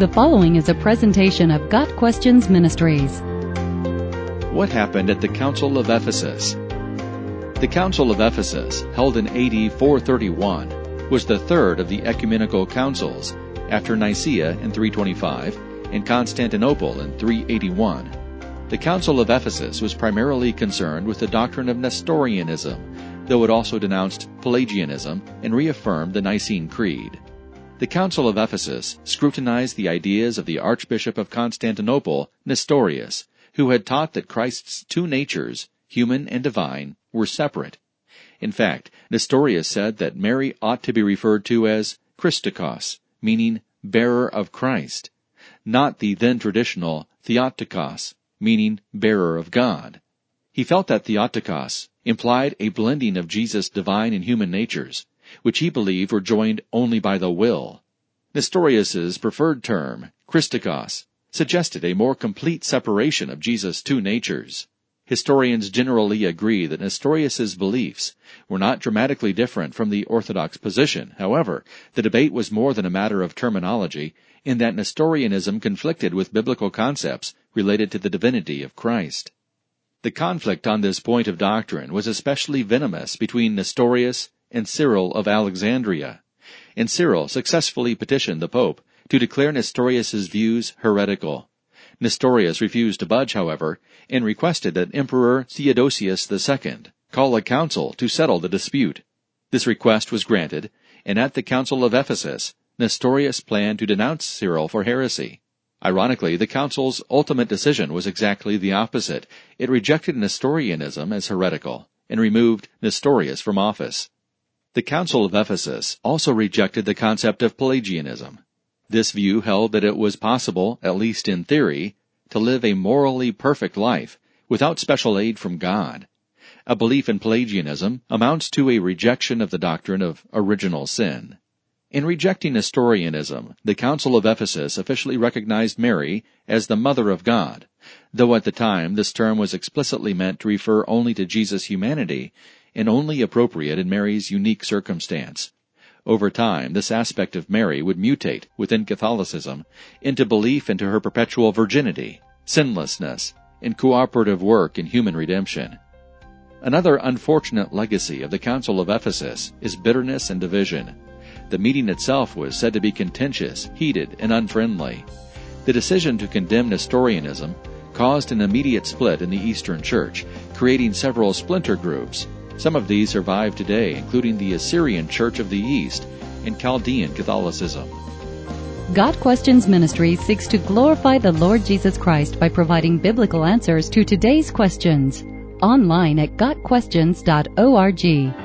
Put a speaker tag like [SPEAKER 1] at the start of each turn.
[SPEAKER 1] The following is a presentation of Got Questions Ministries.
[SPEAKER 2] What happened at the Council of Ephesus? The Council of Ephesus, held in AD 431, was the third of the ecumenical councils after Nicaea in 325 and Constantinople in 381. The Council of Ephesus was primarily concerned with the doctrine of Nestorianism, though it also denounced Pelagianism and reaffirmed the Nicene Creed. The Council of Ephesus scrutinized the ideas of the Archbishop of Constantinople, Nestorius, who had taught that Christ's two natures, human and divine, were separate. In fact, Nestorius said that Mary ought to be referred to as Christokos, meaning bearer of Christ, not the then traditional Theotokos, meaning bearer of God. He felt that Theotokos implied a blending of Jesus' divine and human natures, which he believed were joined only by the will. Nestorius's preferred term, Christokos, suggested a more complete separation of Jesus' two natures. Historians generally agree that Nestorius's beliefs were not dramatically different from the Orthodox position. However, the debate was more than a matter of terminology, in that Nestorianism conflicted with biblical concepts related to the divinity of Christ. The conflict on this point of doctrine was especially venomous between Nestorius and Cyril of Alexandria, and Cyril successfully petitioned the Pope to declare Nestorius's views heretical. Nestorius refused to budge, however, and requested that Emperor Theodosius II call a council to settle the dispute. This request was granted, and at the Council of Ephesus, Nestorius planned to denounce Cyril for heresy. Ironically, the council's ultimate decision was exactly the opposite. It rejected Nestorianism as heretical and removed Nestorius from office. The Council of Ephesus also rejected the concept of Pelagianism. This view held that it was possible, at least in theory, to live a morally perfect life without special aid from God. A belief in Pelagianism amounts to a rejection of the doctrine of original sin. In rejecting Nestorianism, the Council of Ephesus officially recognized Mary as the Mother of God, though at the time this term was explicitly meant to refer only to Jesus' humanity and only appropriate in Mary's unique circumstance. Over time, this aspect of Mary would mutate within Catholicism into belief into her perpetual virginity, sinlessness, and cooperative work in human redemption. Another unfortunate legacy of the Council of Ephesus is bitterness and division. The meeting itself was said to be contentious, heated, and unfriendly. The decision to condemn Nestorianism caused an immediate split in the Eastern Church, creating several splinter groups some of these survive today, including the Assyrian Church of the East and Chaldean Catholicism.
[SPEAKER 1] Got Questions Ministry seeks to glorify the Lord Jesus Christ by providing biblical answers to today's questions. Online at GotQuestions.org.